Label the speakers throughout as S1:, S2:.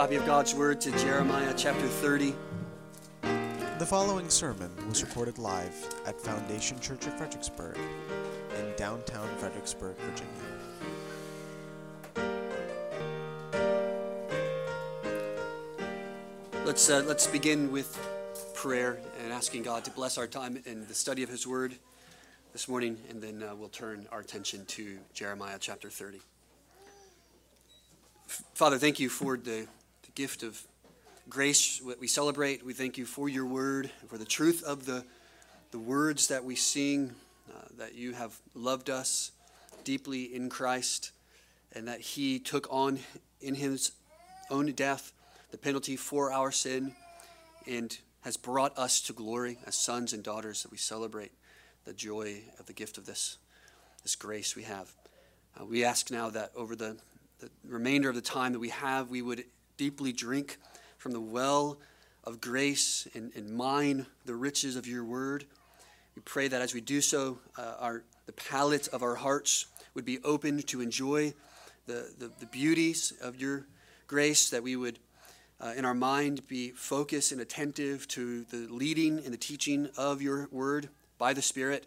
S1: copy of God's Word to Jeremiah chapter 30.
S2: The following sermon was recorded live at Foundation Church of Fredericksburg in downtown Fredericksburg, Virginia.
S1: Let's, uh, let's begin with prayer and asking God to bless our time in the study of His Word this morning, and then uh, we'll turn our attention to Jeremiah chapter 30. Father, thank you for the, the gift of grace that we celebrate. We thank you for your word, for the truth of the, the words that we sing, uh, that you have loved us deeply in Christ, and that He took on in His own death the penalty for our sin and has brought us to glory as sons and daughters that we celebrate the joy of the gift of this, this grace we have. Uh, we ask now that over the, the remainder of the time that we have, we would deeply drink from the well of grace and, and mine the riches of your word. We pray that as we do so, uh, our, the palate of our hearts would be opened to enjoy the, the, the beauties of your grace, that we would uh, in our mind be focused and attentive to the leading and the teaching of your word by the Spirit,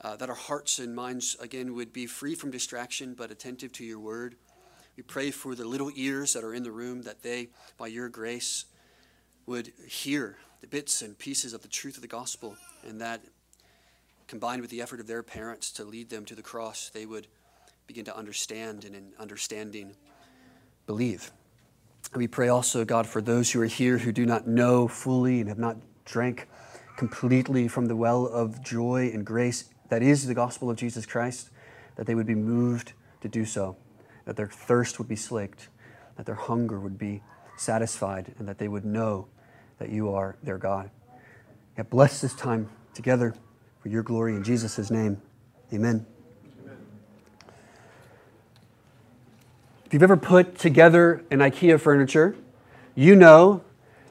S1: uh, that our hearts and minds, again, would be free from distraction but attentive to your word. We pray for the little ears that are in the room that they, by your grace, would hear the bits and pieces of the truth of the gospel, and that combined with the effort of their parents to lead them to the cross, they would begin to understand and in understanding believe. We pray also, God, for those who are here who do not know fully and have not drank completely from the well of joy and grace that is the gospel of Jesus Christ, that they would be moved to do so, that their thirst would be slaked, that their hunger would be satisfied, and that they would know that you are their God. God bless this time together for your glory in Jesus' name. Amen. If you've ever put together an IKEA furniture, you know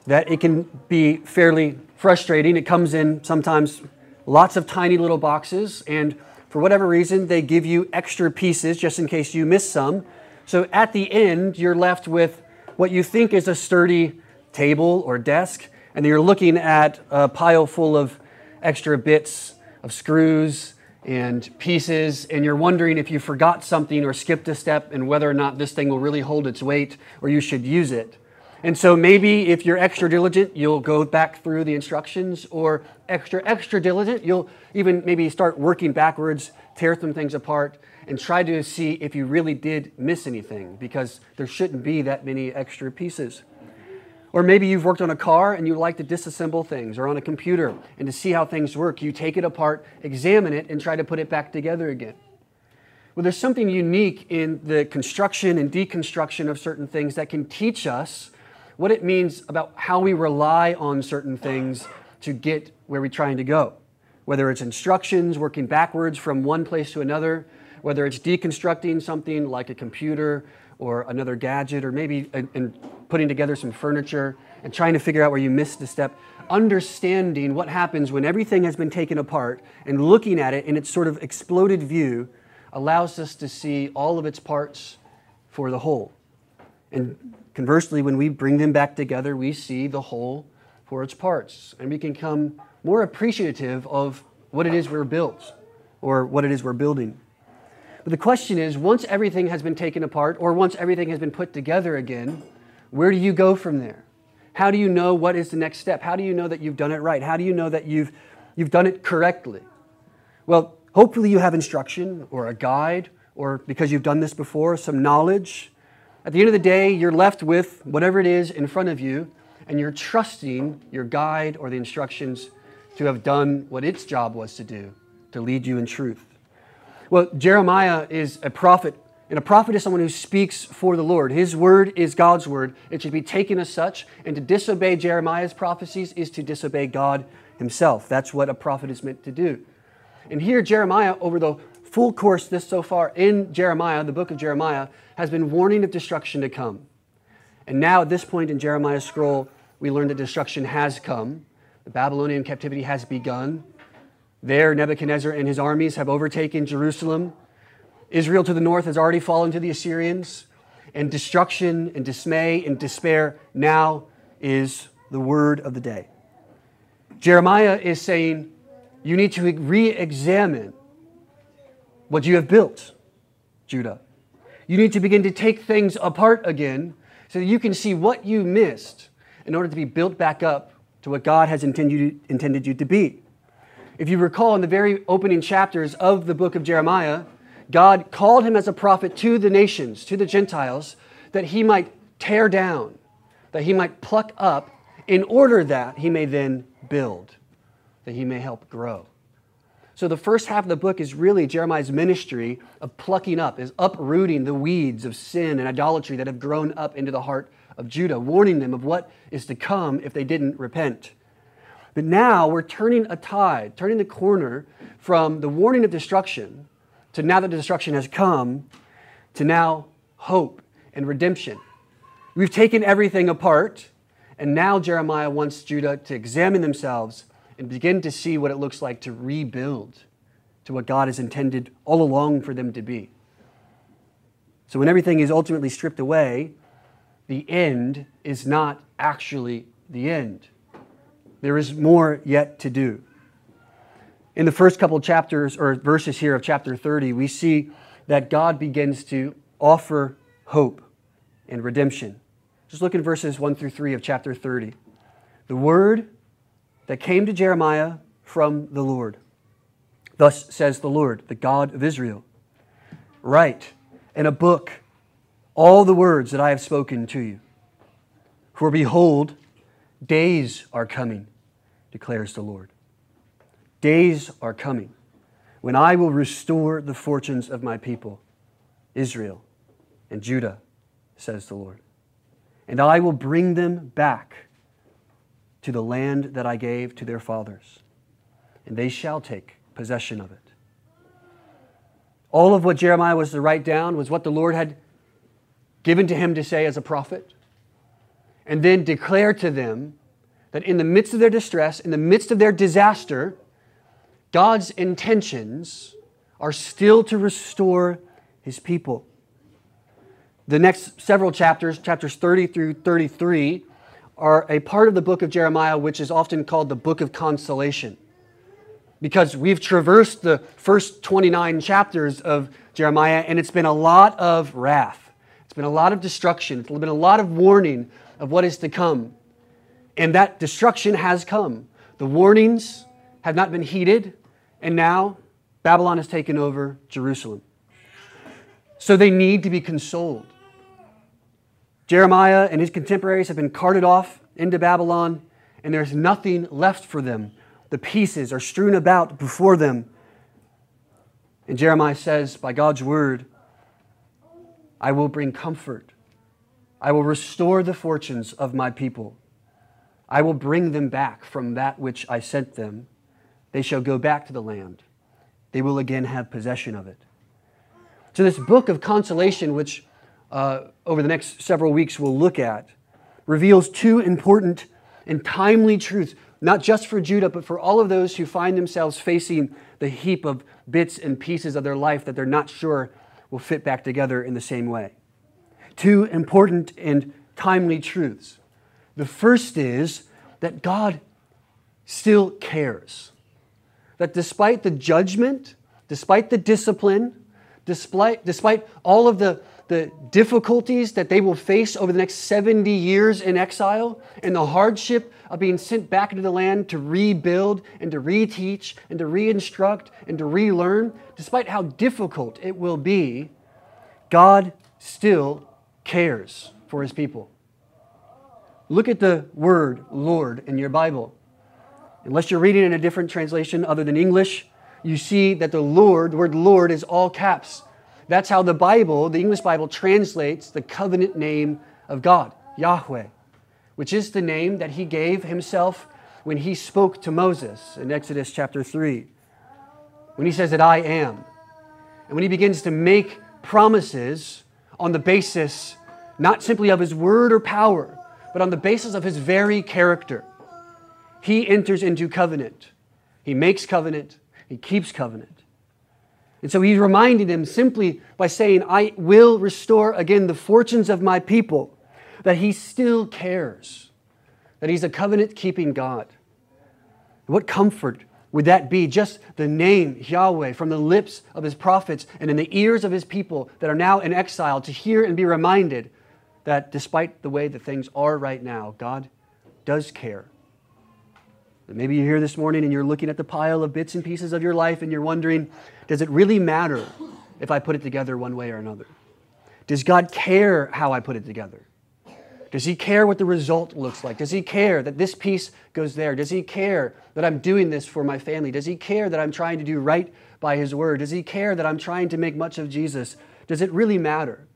S1: that it can be fairly frustrating. It comes in sometimes lots of tiny little boxes, and for whatever reason, they give you extra pieces just in case you miss some. So at the end, you're left with what you think is a sturdy table or desk, and you're looking at a pile full of extra bits of screws and pieces, and you're wondering if you forgot something or skipped a step and whether or not this thing will really hold its weight or you should use it. And so maybe if you're extra diligent, you'll go back through the instructions, or extra, extra diligent, you'll even maybe start working backwards, tear some things apart, and try to see if you really did miss anything, because there shouldn't be that many extra pieces. Or maybe you've worked on a car and you like to disassemble things, or on a computer, and to see how things work, you take it apart, examine it, and try to put it back together again. Well, there's something unique in the construction and deconstruction of certain things that can teach us what it means about how we rely on certain things to get where we're trying to go. Whether it's instructions, working backwards from one place to another, whether it's deconstructing something like a computer or another gadget, or maybe uh, in putting together some furniture and trying to figure out where you missed a step, understanding what happens when everything has been taken apart and looking at it in its sort of exploded view allows us to see all of its parts for the whole. And Conversely, when we bring them back together, we see the whole for its parts, and we can become more appreciative of what it is we're built or what it is we're building. But the question is once everything has been taken apart or once everything has been put together again, where do you go from there? How do you know what is the next step? How do you know that you've done it right? How do you know that you've, you've done it correctly? Well, hopefully you have instruction or a guide, or because you've done this before, some knowledge at the end of the day, you're left with whatever it is in front of you, and you're trusting your guide or the instructions to have done what its job was to do, to lead you in truth. Well, Jeremiah is a prophet, and a prophet is someone who speaks for the Lord. His word is God's word. It should be taken as such, and to disobey Jeremiah's prophecies is to disobey God himself. That's what a prophet is meant to do. And here, Jeremiah, over the full course this so far in Jeremiah, the book of Jeremiah, has been warning of destruction to come. And now, at this point in Jeremiah's scroll, we learn that destruction has come. The Babylonian captivity has begun. There, Nebuchadnezzar and his armies have overtaken Jerusalem. Israel to the north has already fallen to the Assyrians. and destruction and dismay and despair, now is the word of the day. Jeremiah is saying, You need to re examine what you have built, Judah. You need to begin to take things apart again so that you can see what you missed in order to be built back up to what God has intended, you to be. If you recall in the very opening chapters of the book of Jeremiah, God called him as a prophet to the nations, to the Gentiles, that he might tear down, that he might pluck up, in order that he may then build, that he may help grow. So the first half of the book is really Jeremiah's ministry of plucking up, is uprooting the weeds of sin and idolatry that have grown up into the heart of Judah, warning them of what is to come if they didn't repent. But now we're turning a tide, turning the corner from the warning of destruction to now that the destruction has come, to now hope and redemption. We've taken everything apart, and now Jeremiah wants Judah to examine themselves and begin to see what it looks like to rebuild to what God has intended all along for them to be. So when everything is ultimately stripped away, the end is not actually the end. There is more yet to do. In the first couple chapters or verses here of chapter 30, we see that God begins to offer hope and redemption. Just look at verses 1 through 3 of chapter 30. The word that came to Jeremiah from the Lord. Thus says the Lord, the God of Israel Write in a book all the words that I have spoken to you. For behold, days are coming, declares the Lord. Days are coming when I will restore the fortunes of my people, Israel and Judah, says the Lord. And I will bring them back to the land that I gave to their fathers, and they shall take possession of it. All of what Jeremiah was to write down was what the Lord had given to him to say as a prophet, and then declare to them that in the midst of their distress, in the midst of their disaster, God's intentions are still to restore his people. The next several chapters, chapters 30 through 33, are a part of the book of Jeremiah which is often called the book of consolation. Because we've traversed the first 29 chapters of Jeremiah and it's been a lot of wrath. Been a lot of destruction. It's been a lot of warning of what is to come. And that destruction has come. The warnings have not been heeded, and now Babylon has taken over Jerusalem. So they need to be consoled. Jeremiah and his contemporaries have been carted off into Babylon, and there's nothing left for them. The pieces are strewn about before them. And Jeremiah says, by God's word, I will bring comfort. I will restore the fortunes of my people. I will bring them back from that which I sent them. They shall go back to the land. They will again have possession of it. So, this book of consolation, which uh, over the next several weeks we'll look at, reveals two important and timely truths, not just for Judah, but for all of those who find themselves facing the heap of bits and pieces of their life that they're not sure will fit back together in the same way. Two important and timely truths. The first is that God still cares. That despite the judgment, despite the discipline, despite, despite all of the the difficulties that they will face over the next 70 years in exile and the hardship of being sent back into the land to rebuild and to reteach and to re-instruct and to relearn, despite how difficult it will be, God still cares for his people. Look at the word Lord in your Bible. Unless you're reading in a different translation other than English, you see that the Lord, the word Lord, is all caps. That's how the Bible, the English Bible, translates the covenant name of God, Yahweh, which is the name that he gave himself when he spoke to Moses in Exodus chapter 3. When he says that I am. And when he begins to make promises on the basis not simply of his word or power, but on the basis of his very character. He enters into covenant. He makes covenant. He keeps covenant. And so he's reminding them simply by saying, I will restore again the fortunes of my people, that he still cares, that he's a covenant keeping God. What comfort would that be? Just the name Yahweh from the lips of his prophets and in the ears of his people that are now in exile to hear and be reminded that despite the way that things are right now, God does care. Maybe you're here this morning and you're looking at the pile of bits and pieces of your life and you're wondering, does it really matter if I put it together one way or another? Does God care how I put it together? Does he care what the result looks like? Does he care that this piece goes there? Does he care that I'm doing this for my family? Does he care that I'm trying to do right by his word? Does he care that I'm trying to make much of Jesus? Does it really matter?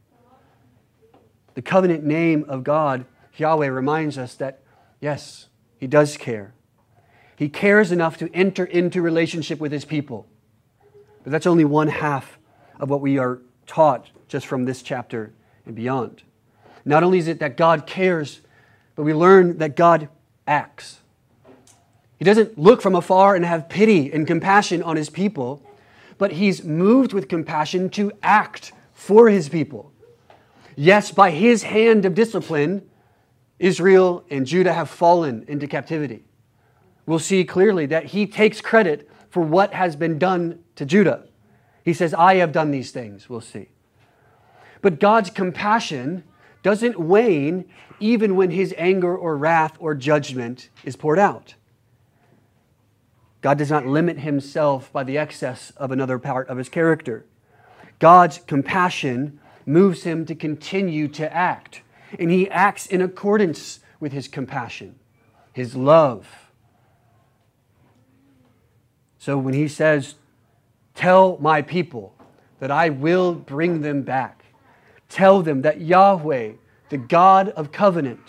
S1: The covenant name of God, Yahweh, reminds us that yes, he does care. He cares enough to enter into relationship with his people. But that's only one half of what we are taught just from this chapter and beyond. Not only is it that God cares, but we learn that God acts. He doesn't look from afar and have pity and compassion on his people, but he's moved with compassion to act for his people. Yes, by his hand of discipline, Israel and Judah have fallen into captivity. We'll see clearly that he takes credit for what has been done to Judah. He says, I have done these things. We'll see. But God's compassion doesn't wane even when his anger or wrath or judgment is poured out. God does not limit himself by the excess of another part of his character. God's compassion moves him to continue to act, and he acts in accordance with his compassion, his love. So when he says, Tell my people that I will bring them back, Tell them that Yahweh, the God of covenant,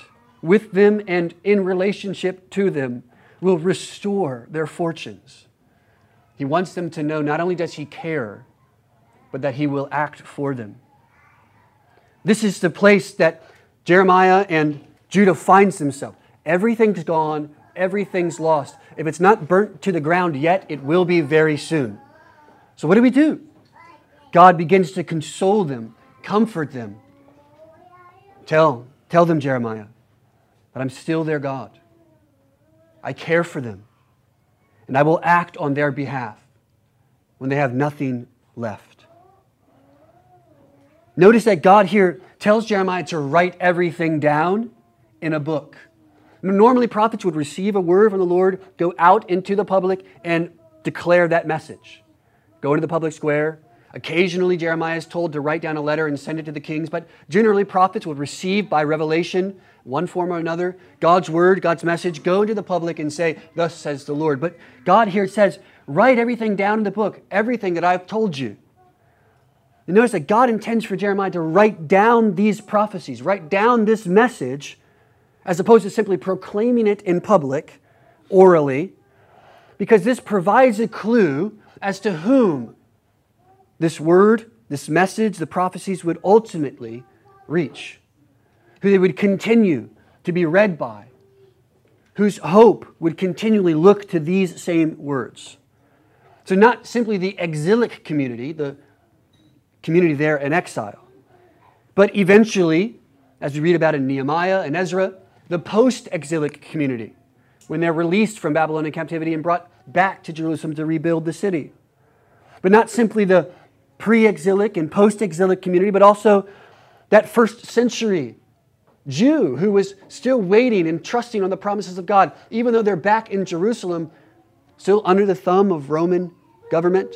S1: with them and in relationship to them, will restore their fortunes. He wants them to know not only does He care, but that He will act for them. This is the place that Jeremiah and Judah finds themselves. Everything's gone, everything's lost. If it's not burnt to the ground yet, it will be very soon. So, what do we do? God begins to console them Comfort them. Tell, tell them, Jeremiah, that I'm still their God. I care for them, and I will act on their behalf when they have nothing left. Notice that God here tells Jeremiah to write everything down in a book. Normally, prophets would receive a word from the Lord, go out into the public, and declare that message. Go into the public square, Occasionally, Jeremiah is told to write down a letter and send it to the kings, but generally, prophets would receive by revelation, one form or another, God's word, God's message, go into the public and say, Thus says the Lord. But God here says, Write everything down in the book, everything that I've told you. And notice that God intends for Jeremiah to write down these prophecies, write down this message, as opposed to simply proclaiming it in public, orally, because this provides a clue as to whom this word, this message, the prophecies would ultimately reach, who they would continue to be read by, whose hope would continually look to these same words. So, not simply the exilic community, the community there in exile, but eventually, as we read about in Nehemiah and Ezra, the post exilic community, when they're released from Babylonian captivity and brought back to Jerusalem to rebuild the city. But not simply the pre exilic and post exilic community, but also that first century Jew who was still waiting and trusting on the promises of God, even though they're back in Jerusalem, still under the thumb of Roman government,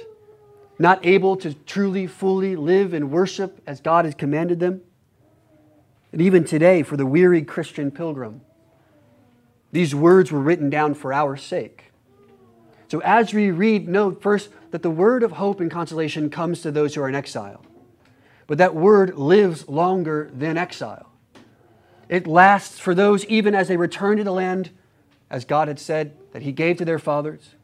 S1: not able to truly, fully live and worship as God has commanded them. And even today, for the weary Christian pilgrim, these words were written down for our sake. So as we read, note first that the word of hope and consolation comes to those who are in exile. But that word lives longer than exile. It lasts for those even as they return to the land, as God had said that He gave to their fathers,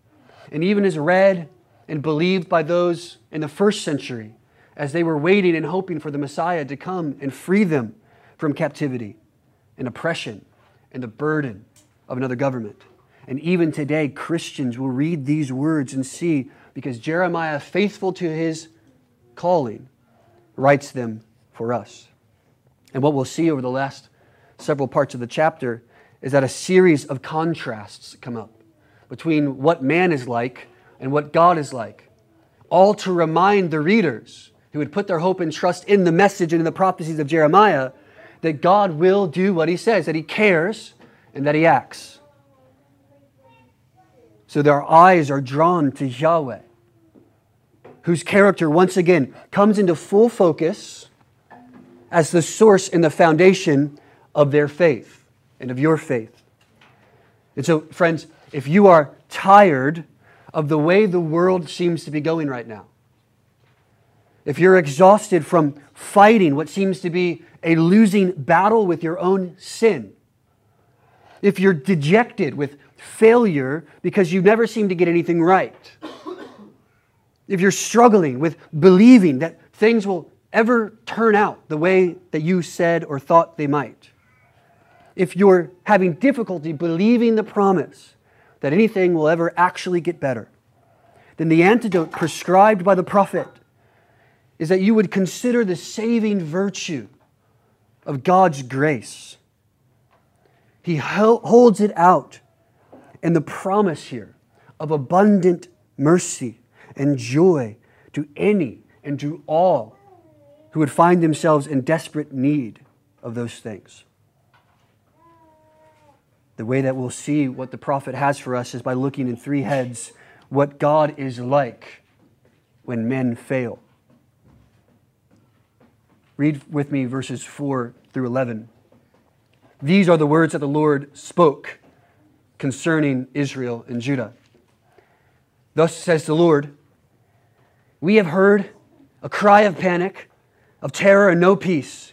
S1: and even is read and believed by those in the first century as they were waiting and hoping for the Messiah to come and free them from captivity and oppression and the burden of another government. And even today, Christians will read these words and see because Jeremiah, faithful to his calling, writes them for us. And what we'll see over the last several parts of the chapter is that a series of contrasts come up between what man is like and what God is like, all to remind the readers who would put their hope and trust in the message and in the prophecies of Jeremiah that God will do what he says, that he cares and that he acts. So their eyes are drawn to Yahweh, whose character once again comes into full focus as the source and the foundation of their faith and of your faith. And so, friends, if you are tired of the way the world seems to be going right now, if you're exhausted from fighting what seems to be a losing battle with your own sin, if you're dejected with failure because you never seem to get anything right, if you're struggling with believing that things will ever turn out the way that you said or thought they might, if you're having difficulty believing the promise that anything will ever actually get better, then the antidote prescribed by the prophet is that you would consider the saving virtue of God's grace. He holds it out in the promise here of abundant mercy and joy to any and to all who would find themselves in desperate need of those things. The way that we'll see what the prophet has for us is by looking in three heads what God is like when men fail. Read with me verses 4 through 11. These are the words that the Lord spoke concerning Israel and Judah. Thus says the Lord We have heard a cry of panic, of terror, and no peace.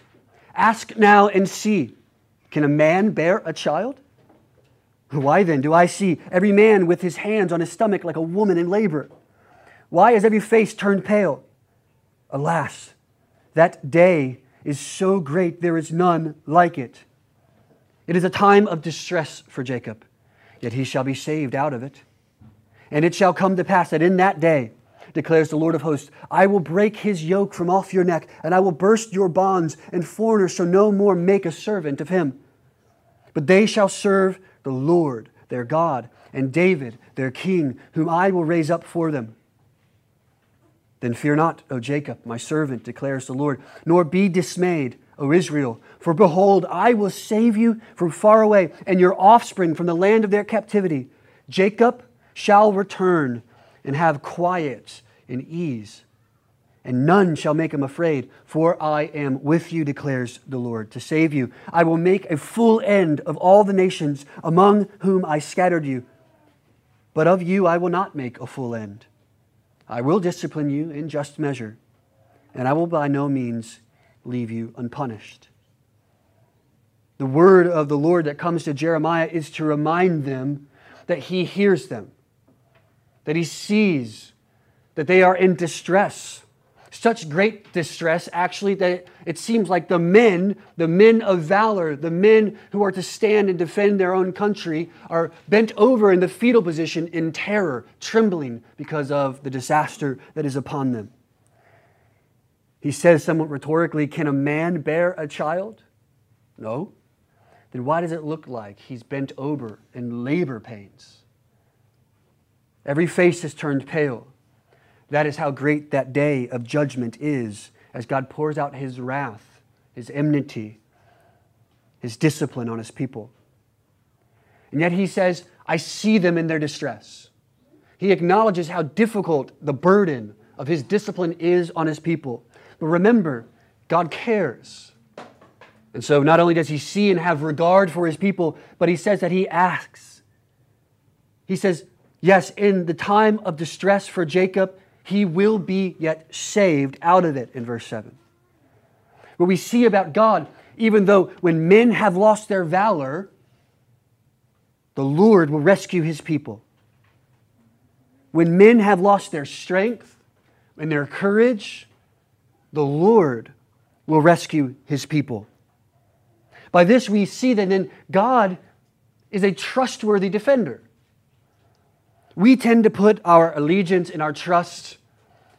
S1: Ask now and see can a man bear a child? Why then do I see every man with his hands on his stomach like a woman in labor? Why is every face turned pale? Alas, that day is so great there is none like it. It is a time of distress for Jacob, yet he shall be saved out of it. And it shall come to pass that in that day, declares the Lord of hosts, I will break his yoke from off your neck, and I will burst your bonds, and foreigners shall no more make a servant of him. But they shall serve the Lord their God, and David their king, whom I will raise up for them. Then fear not, O Jacob, my servant, declares the Lord, nor be dismayed, O Israel, for behold, I will save you from far away, and your offspring from the land of their captivity. Jacob shall return and have quiet and ease and none shall make him afraid, for I am with you, declares the Lord, to save you. I will make a full end of all the nations among whom I scattered you. But of you I will not make a full end. I will discipline you in just measure, and I will by no means leave you unpunished. The word of the Lord that comes to Jeremiah is to remind them that he hears them, that he sees, that they are in distress such great distress, actually, that it seems like the men, the men of valor, the men who are to stand and defend their own country, are bent over in the fetal position in terror, trembling because of the disaster that is upon them. He says somewhat rhetorically, Can a man bear a child? No. Then why does it look like he's bent over in labor pains? Every face is turned pale. That is how great that day of judgment is as God pours out his wrath, his enmity, his discipline on his people. And yet he says, I see them in their distress. He acknowledges how difficult the burden of his discipline is on his people. But remember, God cares. And so not only does he see and have regard for his people, but he says that he asks. He says, Yes, in the time of distress for Jacob, he will be yet saved out of it in verse 7. What we see about God, even though when men have lost their valor, the Lord will rescue his people. When men have lost their strength and their courage, the Lord will rescue his people. By this, we see that then God is a trustworthy defender. We tend to put our allegiance and our trust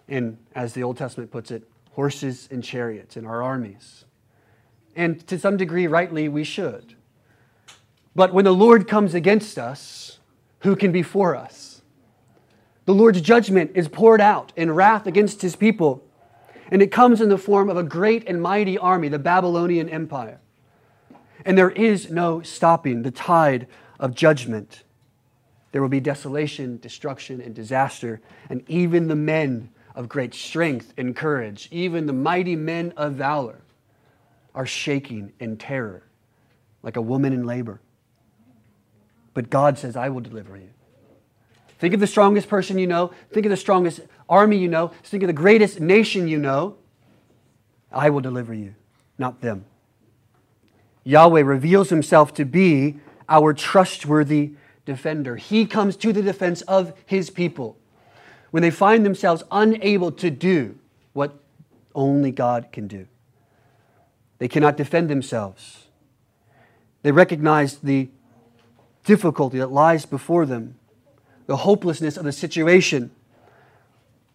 S1: in, as the Old Testament puts it, horses and chariots in our armies. And to some degree, rightly, we should. But when the Lord comes against us, who can be for us? The Lord's judgment is poured out in wrath against his people, and it comes in the form of a great and mighty army, the Babylonian Empire. And there is no stopping the tide of judgment. There will be desolation, destruction, and disaster, and even the men of great strength and courage, even the mighty men of valor, are shaking in terror like a woman in labor. But God says, I will deliver you. Think of the strongest person you know. Think of the strongest army you know. Think of the greatest nation you know. I will deliver you, not them. Yahweh reveals himself to be our trustworthy defender. He comes to the defense of his people when they find themselves unable to do what only God can do. They cannot defend themselves. They recognize the difficulty that lies before them, the hopelessness of the situation,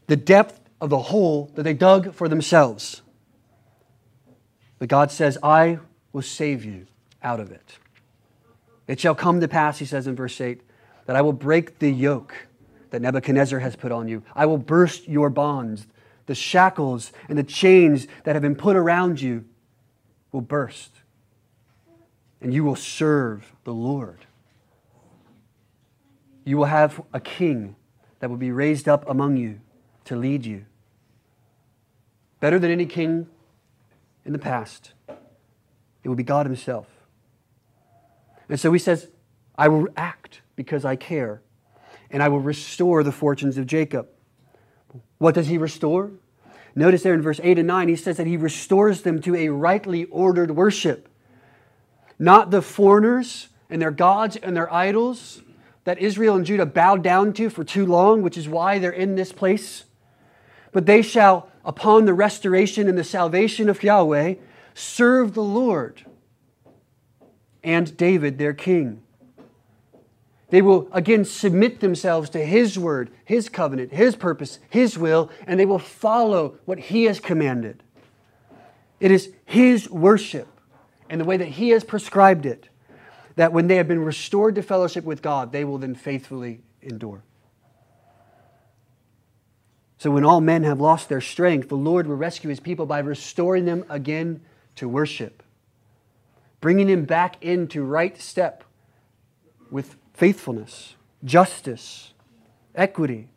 S1: the depth of the hole that they dug for themselves. But God says, I will save you out of it. It shall come to pass, he says in verse 8, that I will break the yoke that Nebuchadnezzar has put on you. I will burst your bonds. The shackles and the chains that have been put around you will burst. And you will serve the Lord. You will have a king that will be raised up among you to lead you. Better than any king in the past, it will be God Himself. And so He says, I will act because I care, and I will restore the fortunes of Jacob. What does He restore? Notice there in verse 8 and 9, He says that He restores them to a rightly ordered worship. Not the foreigners and their gods and their idols that Israel and Judah bowed down to for too long, which is why they're in this place. But they shall, upon the restoration and the salvation of Yahweh, serve the Lord and David, their king. They will again submit themselves to His word, His covenant, His purpose, His will, and they will follow what He has commanded. It is His worship and the way that He has prescribed it that when they have been restored to fellowship with God, they will then faithfully endure. So when all men have lost their strength, the Lord will rescue his people by restoring them again to worship, bringing them back into right step with faithfulness, justice, equity.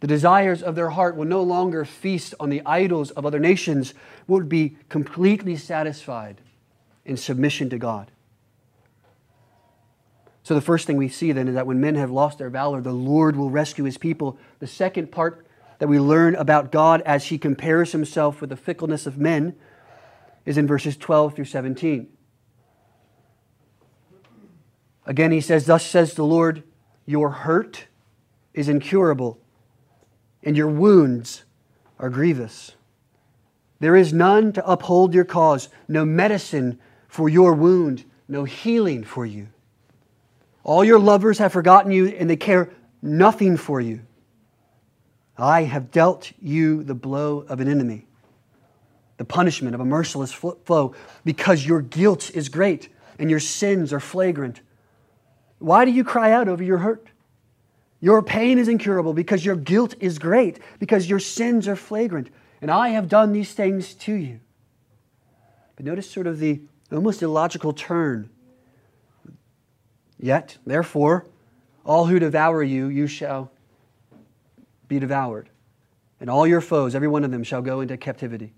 S1: The desires of their heart will no longer feast on the idols of other nations, will be completely satisfied in submission to God. So, the first thing we see then is that when men have lost their valor, the Lord will rescue his people. The second part that we learn about God as he compares himself with the fickleness of men is in verses 12 through 17. Again, he says, Thus says the Lord, your hurt is incurable, and your wounds are grievous. There is none to uphold your cause, no medicine for your wound, no healing for you. All your lovers have forgotten you, and they care nothing for you. I have dealt you the blow of an enemy, the punishment of a merciless foe, because your guilt is great and your sins are flagrant. Why do you cry out over your hurt? Your pain is incurable because your guilt is great, because your sins are flagrant, and I have done these things to you. But notice sort of the almost illogical turn Yet, therefore, all who devour you, you shall be devoured. And all your foes, every one of them, shall go into captivity.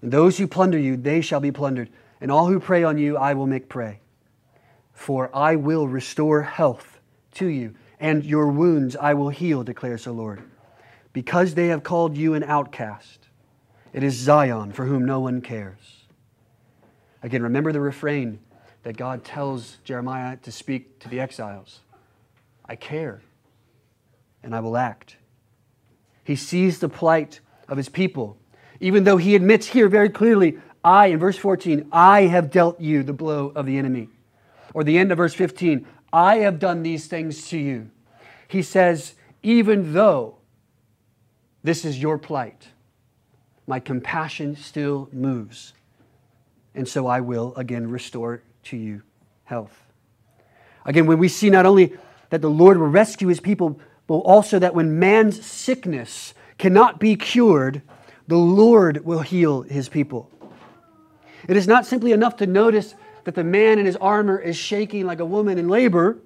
S1: And those who plunder you, they shall be plundered. And all who prey on you, I will make prey. For I will restore health to you, and your wounds I will heal, declares the Lord. Because they have called you an outcast, it is Zion for whom no one cares. Again, remember the refrain that God tells Jeremiah to speak to the exiles I care, and I will act. He sees the plight of his people, even though he admits here very clearly, I, in verse 14, I have dealt you the blow of the enemy. Or the end of verse 15, I have done these things to you. He says, even though this is your plight, my compassion still moves. And so I will again restore to you health. Again, when we see not only that the Lord will rescue his people, but also that when man's sickness cannot be cured, the Lord will heal his people. It is not simply enough to notice that the man in his armor is shaking like a woman in labor,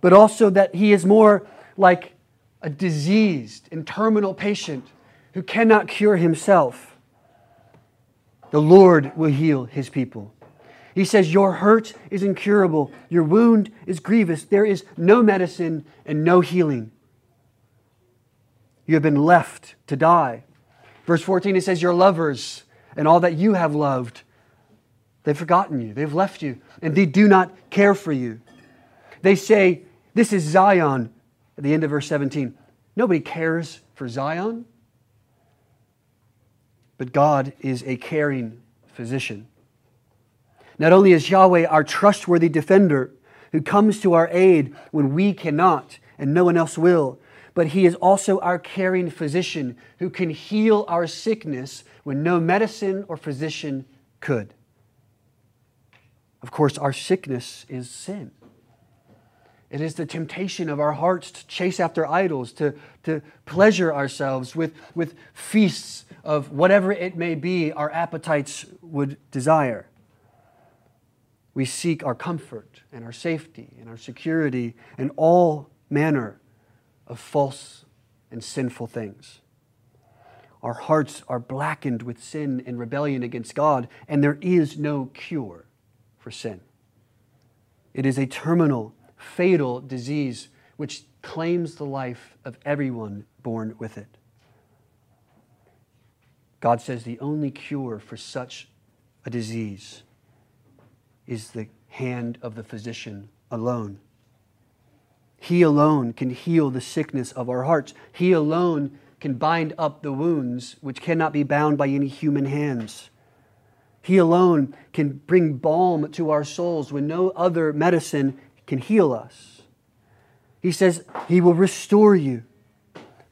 S1: but also that he is more like a diseased and terminal patient who cannot cure himself. The Lord will heal his people. He says, Your hurt is incurable, your wound is grievous. There is no medicine and no healing. You have been left to die. Verse 14, it says, Your lovers and all that you have loved, they've forgotten you, they've left you, and they do not care for you. They say, This is Zion, at the end of verse 17. Nobody cares for Zion, but God is a caring physician. Not only is Yahweh our trustworthy defender who comes to our aid when we cannot and no one else will, but He is also our caring physician who can heal our sickness when no medicine or physician could. Of course, our sickness is sin. It is the temptation of our hearts to chase after idols, to, to pleasure ourselves with, with feasts of whatever it may be our appetites would desire. We seek our comfort and our safety and our security and all manner of false and sinful things. Our hearts are blackened with sin and rebellion against God, and there is no cure for sin. It is a terminal, fatal disease which claims the life of everyone born with it. God says the only cure for such a disease is the hand of the physician alone. He alone can heal the sickness of our hearts. He alone can bind up the wounds which cannot be bound by any human hands. He alone can bring balm to our souls when no other medicine can heal us. He says He will restore you,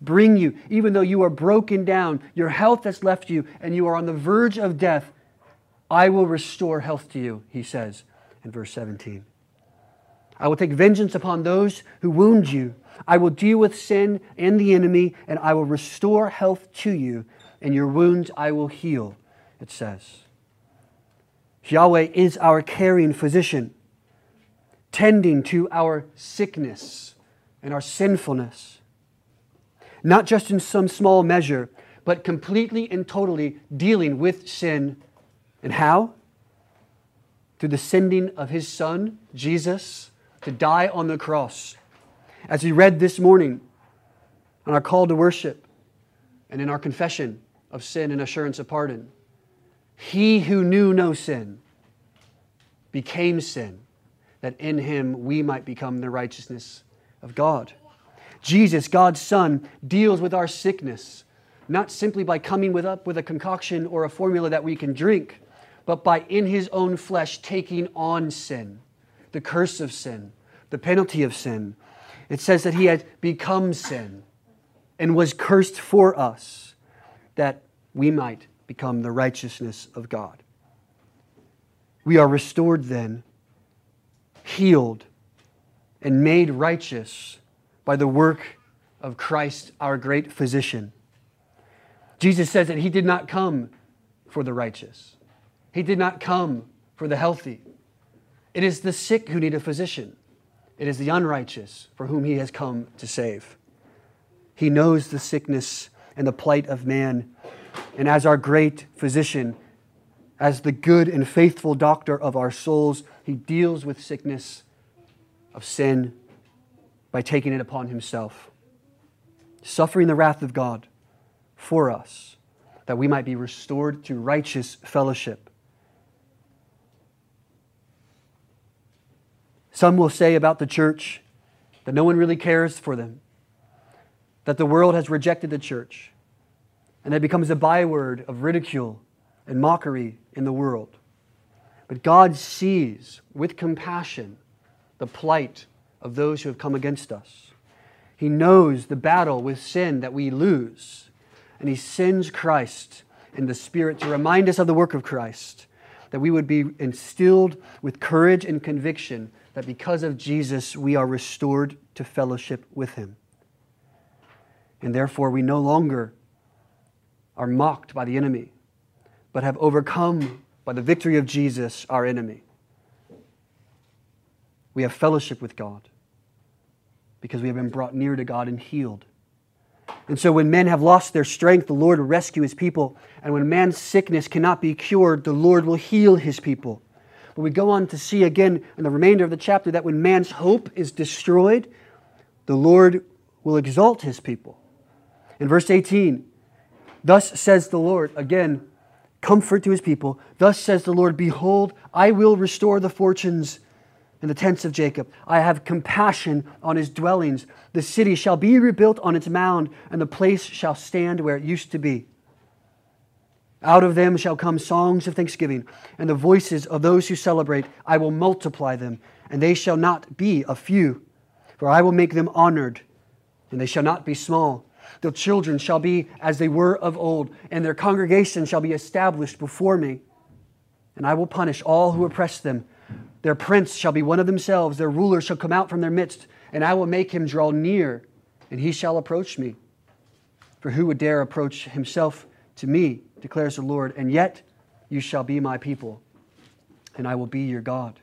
S1: bring you, even though you are broken down, your health has left you, and you are on the verge of death. I will restore health to you, he says in verse 17. I will take vengeance upon those who wound you. I will deal with sin and the enemy, and I will restore health to you, and your wounds I will heal, it says. Yahweh is our caring physician, tending to our sickness and our sinfulness. Not just in some small measure, but completely and totally dealing with sin and how? Through the sending of his son, Jesus, to die on the cross. As we read this morning on our call to worship and in our confession of sin and assurance of pardon, he who knew no sin became sin, that in him we might become the righteousness of God. Jesus, God's Son, deals with our sickness, not simply by coming with up with a concoction or a formula that we can drink but by in his own flesh taking on sin, the curse of sin, the penalty of sin. It says that he had become sin and was cursed for us that we might become the righteousness of God. We are restored then, healed, and made righteous by the work of Christ, our great physician. Jesus says that he did not come for the righteous, he did not come for the healthy. It is the sick who need a physician. It is the unrighteous for whom he has come to save. He knows the sickness and the plight of man. And as our great physician, as the good and faithful doctor of our souls, he deals with sickness of sin by taking it upon himself, suffering the wrath of God for us, that we might be restored to righteous fellowship. Some will say about the church that no one really cares for them, that the world has rejected the church, and that becomes a byword of ridicule and mockery in the world. But God sees with compassion the plight of those who have come against us. He knows the battle with sin that we lose, and He sends Christ in the Spirit to remind us of the work of Christ, that we would be instilled with courage and conviction that because of Jesus we are restored to fellowship with Him. And therefore we no longer are mocked by the enemy, but have overcome by the victory of Jesus, our enemy. We have fellowship with God because we have been brought near to God and healed. And so, when men have lost their strength, the Lord will rescue his people. And when man's sickness cannot be cured, the Lord will heal his people. But we go on to see again in the remainder of the chapter that when man's hope is destroyed, the Lord will exalt his people. In verse 18, thus says the Lord, again, comfort to his people. Thus says the Lord, Behold, I will restore the fortunes in the tents of Jacob. I have compassion on his dwellings. The city shall be rebuilt on its mound, and the place shall stand where it used to be. Out of them shall come songs of thanksgiving, and the voices of those who celebrate. I will multiply them, and they shall not be a few, for I will make them honored, and they shall not be small. Their children shall be as they were of old, and their congregation shall be established before me. And I will punish all who oppress them their prince shall be one of themselves, their ruler shall come out from their midst, and I will make him draw near, and he shall approach me. For who would dare approach himself to me, declares the Lord, and yet you shall be my people, and I will be your God.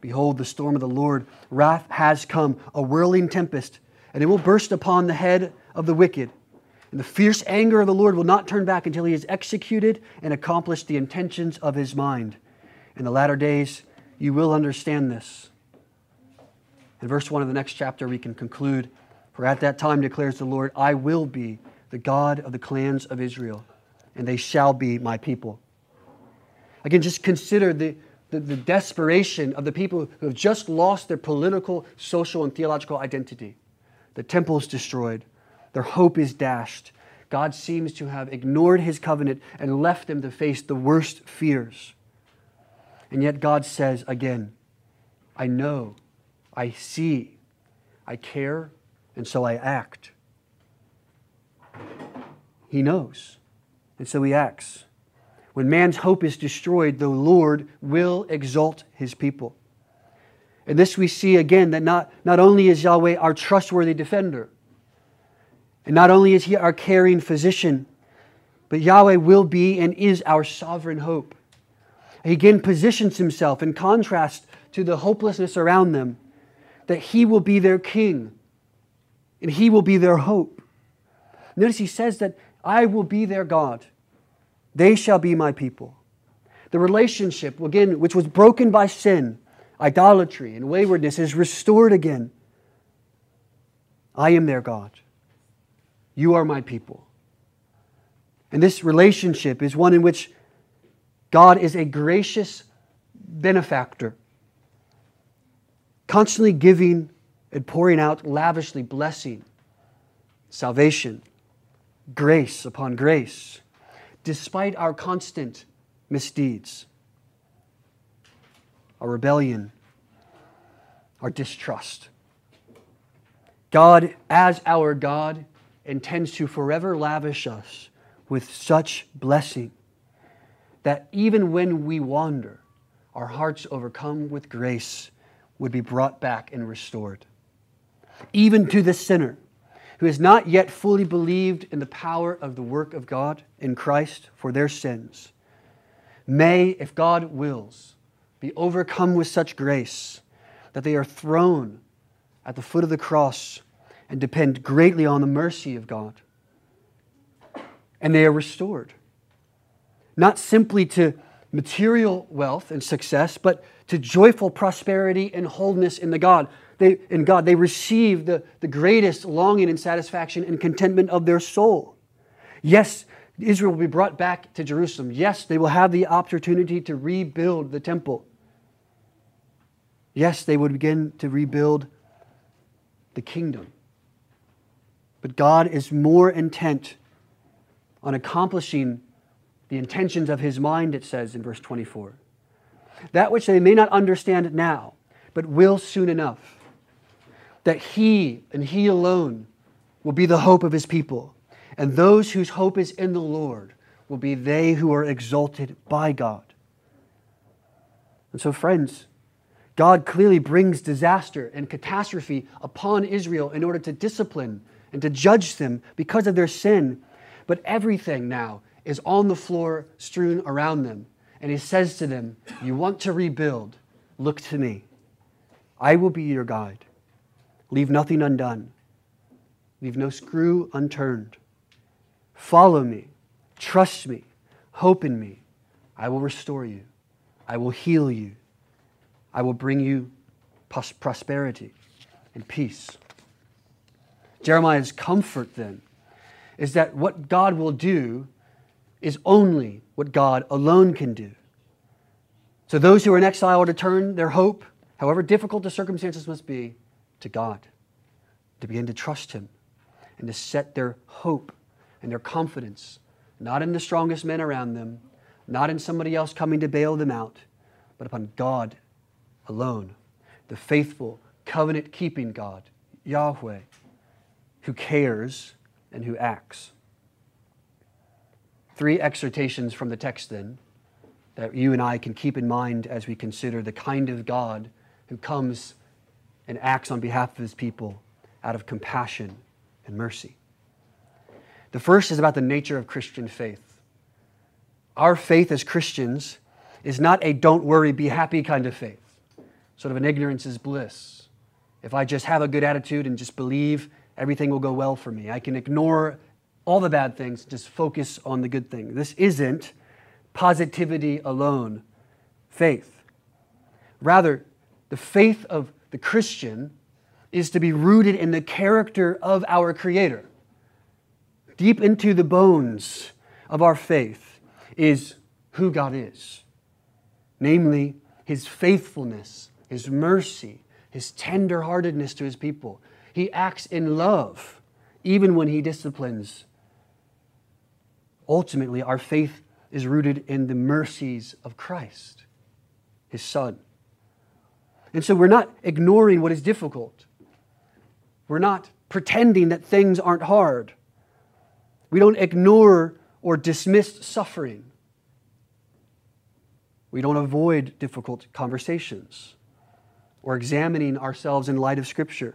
S1: Behold, the storm of the Lord, wrath has come, a whirling tempest, and it will burst upon the head of the wicked. And the fierce anger of the Lord will not turn back until he has executed and accomplished the intentions of his mind. In the latter days, you will understand this. In verse 1 of the next chapter, we can conclude For at that time declares the Lord, I will be the God of the clans of Israel, and they shall be my people. Again, just consider the, the, the desperation of the people who have just lost their political, social, and theological identity. The temple is destroyed, their hope is dashed. God seems to have ignored his covenant and left them to face the worst fears. And yet God says again, I know, I see, I care, and so I act. He knows, and so he acts. When man's hope is destroyed, the Lord will exalt his people. And this we see again that not, not only is Yahweh our trustworthy defender, and not only is he our caring physician, but Yahweh will be and is our sovereign hope. He again positions himself in contrast to the hopelessness around them, that he will be their king and he will be their hope. Notice he says that I will be their God. They shall be my people. The relationship, again, which was broken by sin, idolatry, and waywardness, is restored again. I am their God. You are my people. And this relationship is one in which God is a gracious benefactor, constantly giving and pouring out lavishly blessing, salvation, grace upon grace, despite our constant misdeeds, our rebellion, our distrust. God, as our God, intends to forever lavish us with such blessing that even when we wander, our hearts overcome with grace would be brought back and restored. Even to the sinner who has not yet fully believed in the power of the work of God in Christ for their sins, may, if God wills, be overcome with such grace that they are thrown at the foot of the cross and depend greatly on the mercy of God. And they are restored not simply to material wealth and success, but to joyful prosperity and wholeness in the God. They, in God, they receive the, the greatest longing and satisfaction and contentment of their soul. Yes, Israel will be brought back to Jerusalem. Yes, they will have the opportunity to rebuild the temple. Yes, they would begin to rebuild the kingdom. But God is more intent on accomplishing the intentions of his mind, it says in verse 24. That which they may not understand now, but will soon enough. that He and He alone will be the hope of His people. And those whose hope is in the Lord will be they who are exalted by God. And so, friends, God clearly brings disaster and catastrophe upon Israel in order to discipline and to judge them because of their sin. But everything now is on the floor strewn around them. And he says to them, You want to rebuild? Look to me. I will be your guide. Leave nothing undone, leave no screw unturned. Follow me, trust me, hope in me. I will restore you, I will heal you, I will bring you prosperity and peace. Jeremiah's comfort then is that what God will do is only what God alone can do. So those who are in exile are to turn their hope, however difficult the circumstances must be, to God, to begin to trust Him, and to set their hope and their confidence not in the strongest men around them, not in somebody else coming to bail them out, but upon God alone, the faithful, covenant keeping God, Yahweh, who cares and who acts. Three exhortations from the text, then, that you and I can keep in mind as we consider the kind of God who comes and acts on behalf of his people out of compassion and mercy. The first is about the nature of Christian faith. Our faith as Christians is not a don't worry, be happy kind of faith, sort of an ignorance is bliss. If I just have a good attitude and just believe, everything will go well for me. I can ignore all the bad things, just focus on the good thing. This isn't positivity alone faith. Rather, the faith of the Christian is to be rooted in the character of our Creator. Deep into the bones of our faith is who God is, namely, His faithfulness, His mercy, His tenderheartedness to His people. He acts in love, even when He disciplines. Ultimately, our faith is rooted in the mercies of Christ, His Son. And so we're not ignoring what is difficult. We're not pretending that things aren't hard. We don't ignore or dismiss suffering. We don't avoid difficult conversations or examining ourselves in light of Scripture,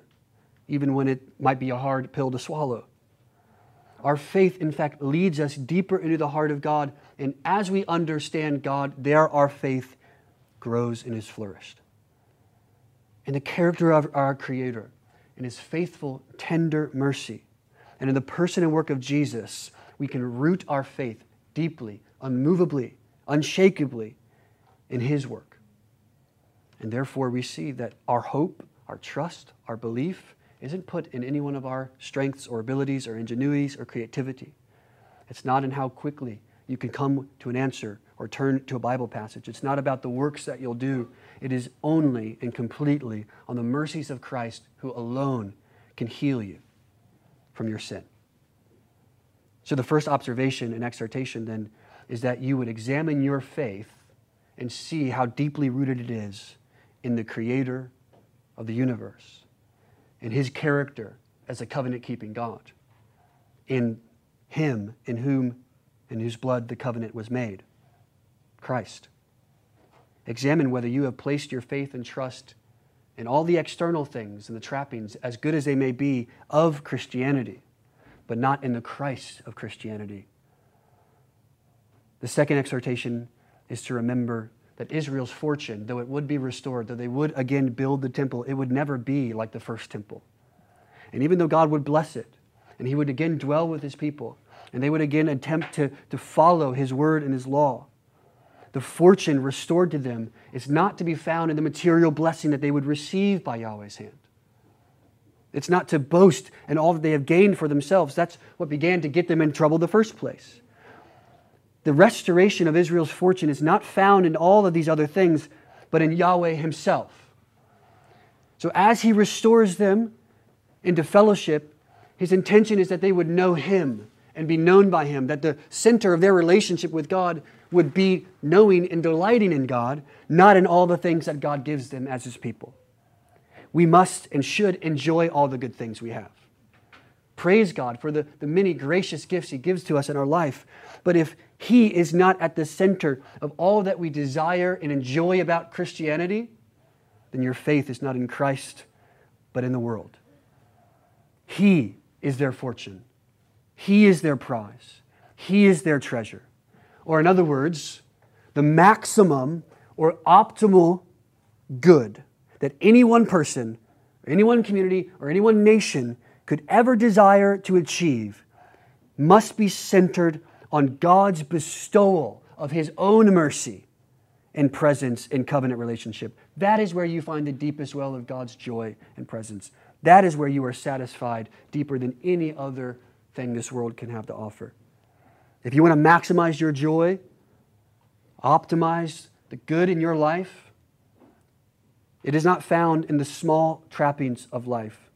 S1: even when it might be a hard pill to swallow. Our faith, in fact, leads us deeper into the heart of God. And as we understand God, there our faith grows and is flourished. In the character of our Creator, in His faithful, tender mercy, and in the person and work of Jesus, we can root our faith deeply, unmovably, unshakably in His work. And therefore, we see that our hope, our trust, our belief, isn't put in any one of our strengths or abilities or ingenuities or creativity. It's not in how quickly you can come to an answer or turn to a Bible passage. It's not about the works that you'll do. It is only and completely on the mercies of Christ who alone can heal you from your sin. So, the first observation and exhortation then is that you would examine your faith and see how deeply rooted it is in the Creator of the universe in his character as a covenant keeping God, in him in whom in whose blood the covenant was made, Christ. Examine whether you have placed your faith and trust in all the external things and the trappings, as good as they may be, of Christianity, but not in the Christ of Christianity. The second exhortation is to remember that Israel's fortune, though it would be restored, though they would again build the temple, it would never be like the first temple. And even though God would bless it, and He would again dwell with His people, and they would again attempt to, to follow His word and His law, the fortune restored to them is not to be found in the material blessing that they would receive by Yahweh's hand. It's not to boast in all that they have gained for themselves. That's what began to get them in trouble in the first place the restoration of Israel's fortune is not found in all of these other things, but in Yahweh Himself. So, as He restores them into fellowship, His intention is that they would know Him and be known by Him, that the center of their relationship with God would be knowing and delighting in God, not in all the things that God gives them as His people. we must and should enjoy all the good things we have. Praise God for the, the many gracious gifts He gives to us in our life. But if He is not at the center of all that we desire and enjoy about Christianity, then your faith is not in Christ, but in the world. He is their fortune, He is their prize, He is their treasure. Or, in other words, the maximum or optimal good that any one person, any one community, or any one nation could ever desire to achieve must be centered on God's bestowal of His own mercy and presence in covenant relationship. That is where you find the deepest well of God's joy and presence. That is where you are satisfied deeper than any other thing this world can have to offer. If you want to maximize your joy, optimize the good in your life, it is not found in the small trappings of life,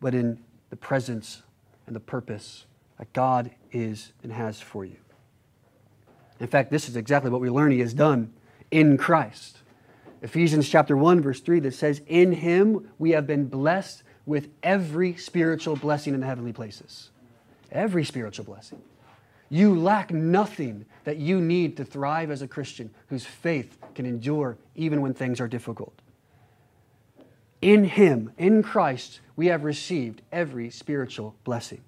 S1: but in the presence and the purpose that God is and has for you. In fact, this is exactly what we learn He has done in Christ. Ephesians chapter 1 verse 3 that says in him we have been blessed with every spiritual blessing in the heavenly places. Every spiritual blessing. You lack nothing that you need to thrive as a Christian whose faith can endure even when things are difficult. In Him, in Christ, we have received every spiritual blessing,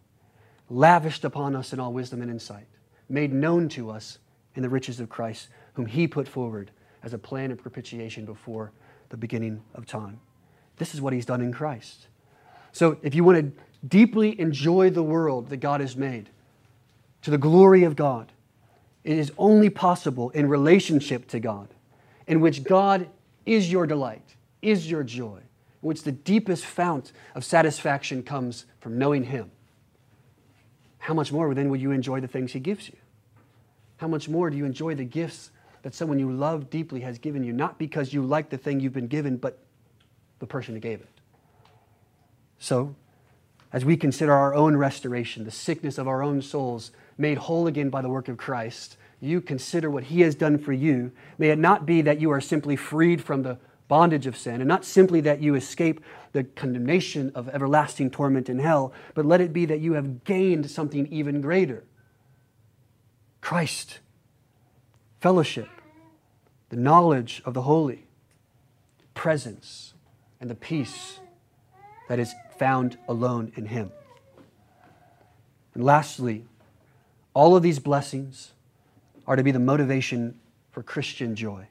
S1: lavished upon us in all wisdom and insight, made known to us in the riches of Christ, whom He put forward as a plan of propitiation before the beginning of time. This is what He's done in Christ. So, if you want to deeply enjoy the world that God has made to the glory of God, it is only possible in relationship to God, in which God is your delight, is your joy, in which the deepest fount of satisfaction comes from knowing Him. How much more then will you enjoy the things He gives you? How much more do you enjoy the gifts that someone you love deeply has given you, not because you like the thing you've been given, but the person who gave it? So, as we consider our own restoration, the sickness of our own souls made whole again by the work of Christ, you consider what He has done for you. May it not be that you are simply freed from the bondage of sin, and not simply that you escape the condemnation of everlasting torment in hell, but let it be that you have gained something even greater Christ, fellowship, the knowledge of the holy, presence, and the peace that is found alone in Him. And lastly, all of these blessings are to be the motivation for Christian joy.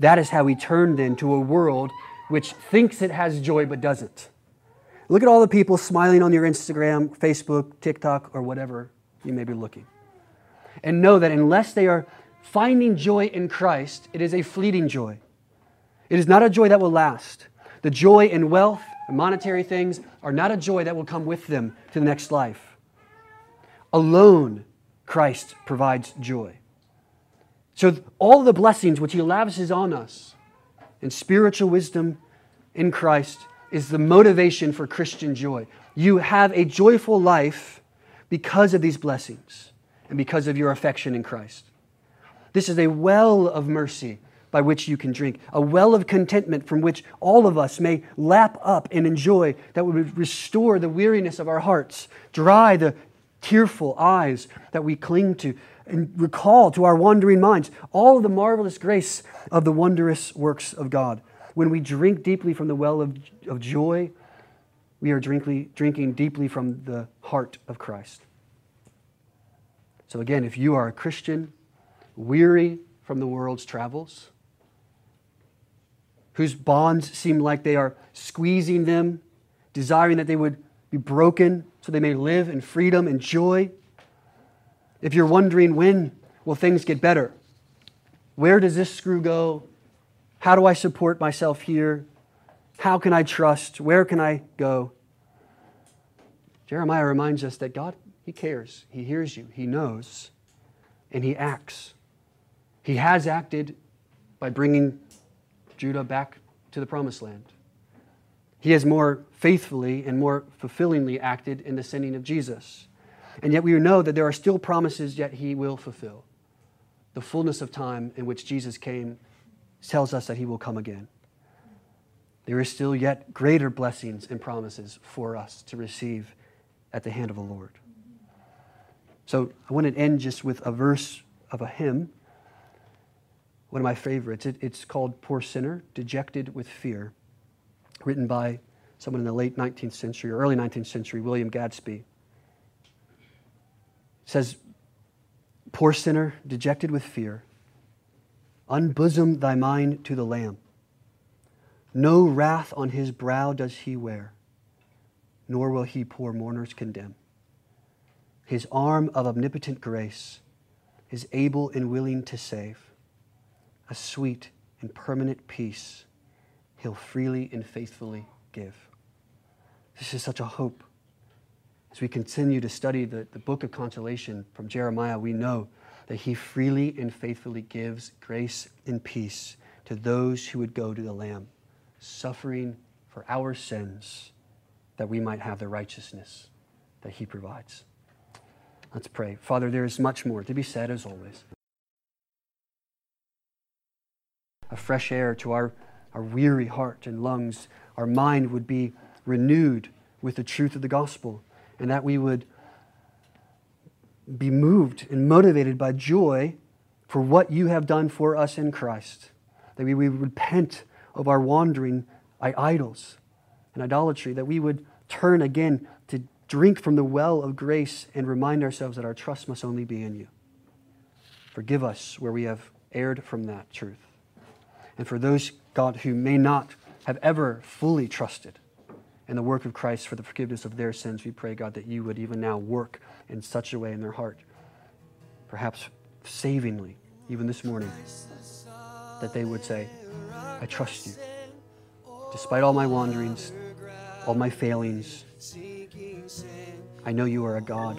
S1: That is how we turn then to a world which thinks it has joy but doesn't. Look at all the people smiling on your Instagram, Facebook, TikTok, or whatever you may be looking. And know that unless they are finding joy in Christ, it is a fleeting joy. It is not a joy that will last. The joy in wealth and monetary things are not a joy that will come with them to the next life. Alone, Christ provides joy. So, all the blessings which He lavishes on us and spiritual wisdom in Christ is the motivation for Christian joy. You have a joyful life because of these blessings and because of your affection in Christ. This is a well of mercy by which you can drink, a well of contentment from which all of us may lap up and enjoy, that would restore the weariness of our hearts, dry the tearful eyes that we cling to, and recall to our wandering minds all of the marvelous grace of the wondrous works of God. When we drink deeply from the well of, of joy, we are drinkly, drinking deeply from the heart of Christ. So, again, if you are a Christian, weary from the world's travels, whose bonds seem like they are squeezing them, desiring that they would be broken so they may live in freedom and joy, if you're wondering when will things get better, where does this screw go? How do I support myself here? How can I trust? Where can I go? Jeremiah reminds us that God, He cares. He hears you. He knows. And He acts. He has acted by bringing Judah back to the promised land. He has more faithfully and more fulfillingly acted in the sending of Jesus. And yet we know that there are still promises yet he will fulfill. The fullness of time in which Jesus came tells us that he will come again. there is still yet greater blessings and promises for us to receive at the hand of the Lord. So I want to end just with a verse of a hymn, one of my favorites. It, it's called Poor Sinner, Dejected with Fear, written by someone in the late 19th century or early 19th century, William Gadsby. It says, Poor sinner, dejected with fear, unbosom thy mind to the Lamb. No wrath on his brow does he wear, nor will he poor mourners condemn. His arm of omnipotent grace is able and willing to save. A sweet and permanent peace he'll freely and faithfully give. This is such a hope. As we continue to study the, the book of consolation from Jeremiah, we know that he freely and faithfully gives grace and peace to those who would go to the Lamb, suffering for our sins that we might have the righteousness that he provides. Let's pray. Father, there is much more to be said as always. A fresh air to our, our weary heart and lungs. Our mind would be renewed with the truth of the gospel, and that we would be moved and motivated by joy for what you have done for us in Christ. That we would repent of our wandering idols and idolatry, that we would turn again to drink from the well of grace and remind ourselves that our trust must only be in you. Forgive us where we have erred from that truth. And for those, God, who may not have ever fully trusted in the work of Christ for the forgiveness of their sins, we pray, God, that you would even now work in such a way in their heart, perhaps savingly, even this morning, that they would say, I trust you. Despite all my wanderings, all my failings, I know you are a God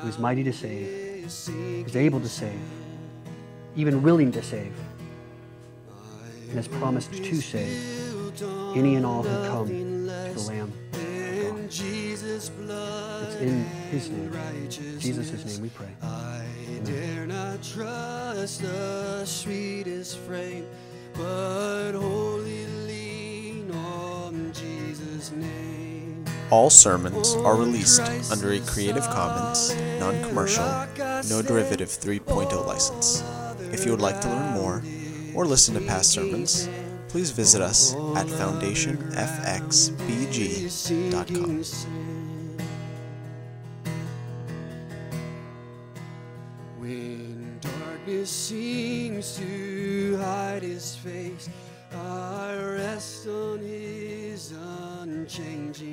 S1: who is mighty to save, who is able to save, even willing to save, and has promised to save any and all who come to the Lamb of God. It's in His name, Jesus' name, we pray.
S3: I
S1: Amen.
S3: dare not trust the sweetest frame, but wholly lean on Jesus' name.
S2: All sermons are released under a Creative Commons, non commercial, no derivative 3.0 license. If you would like to learn more or listen to past sermons, please visit us at foundationfxbg.com.
S3: When darkness seems to hide his face, I rest on his unchanging.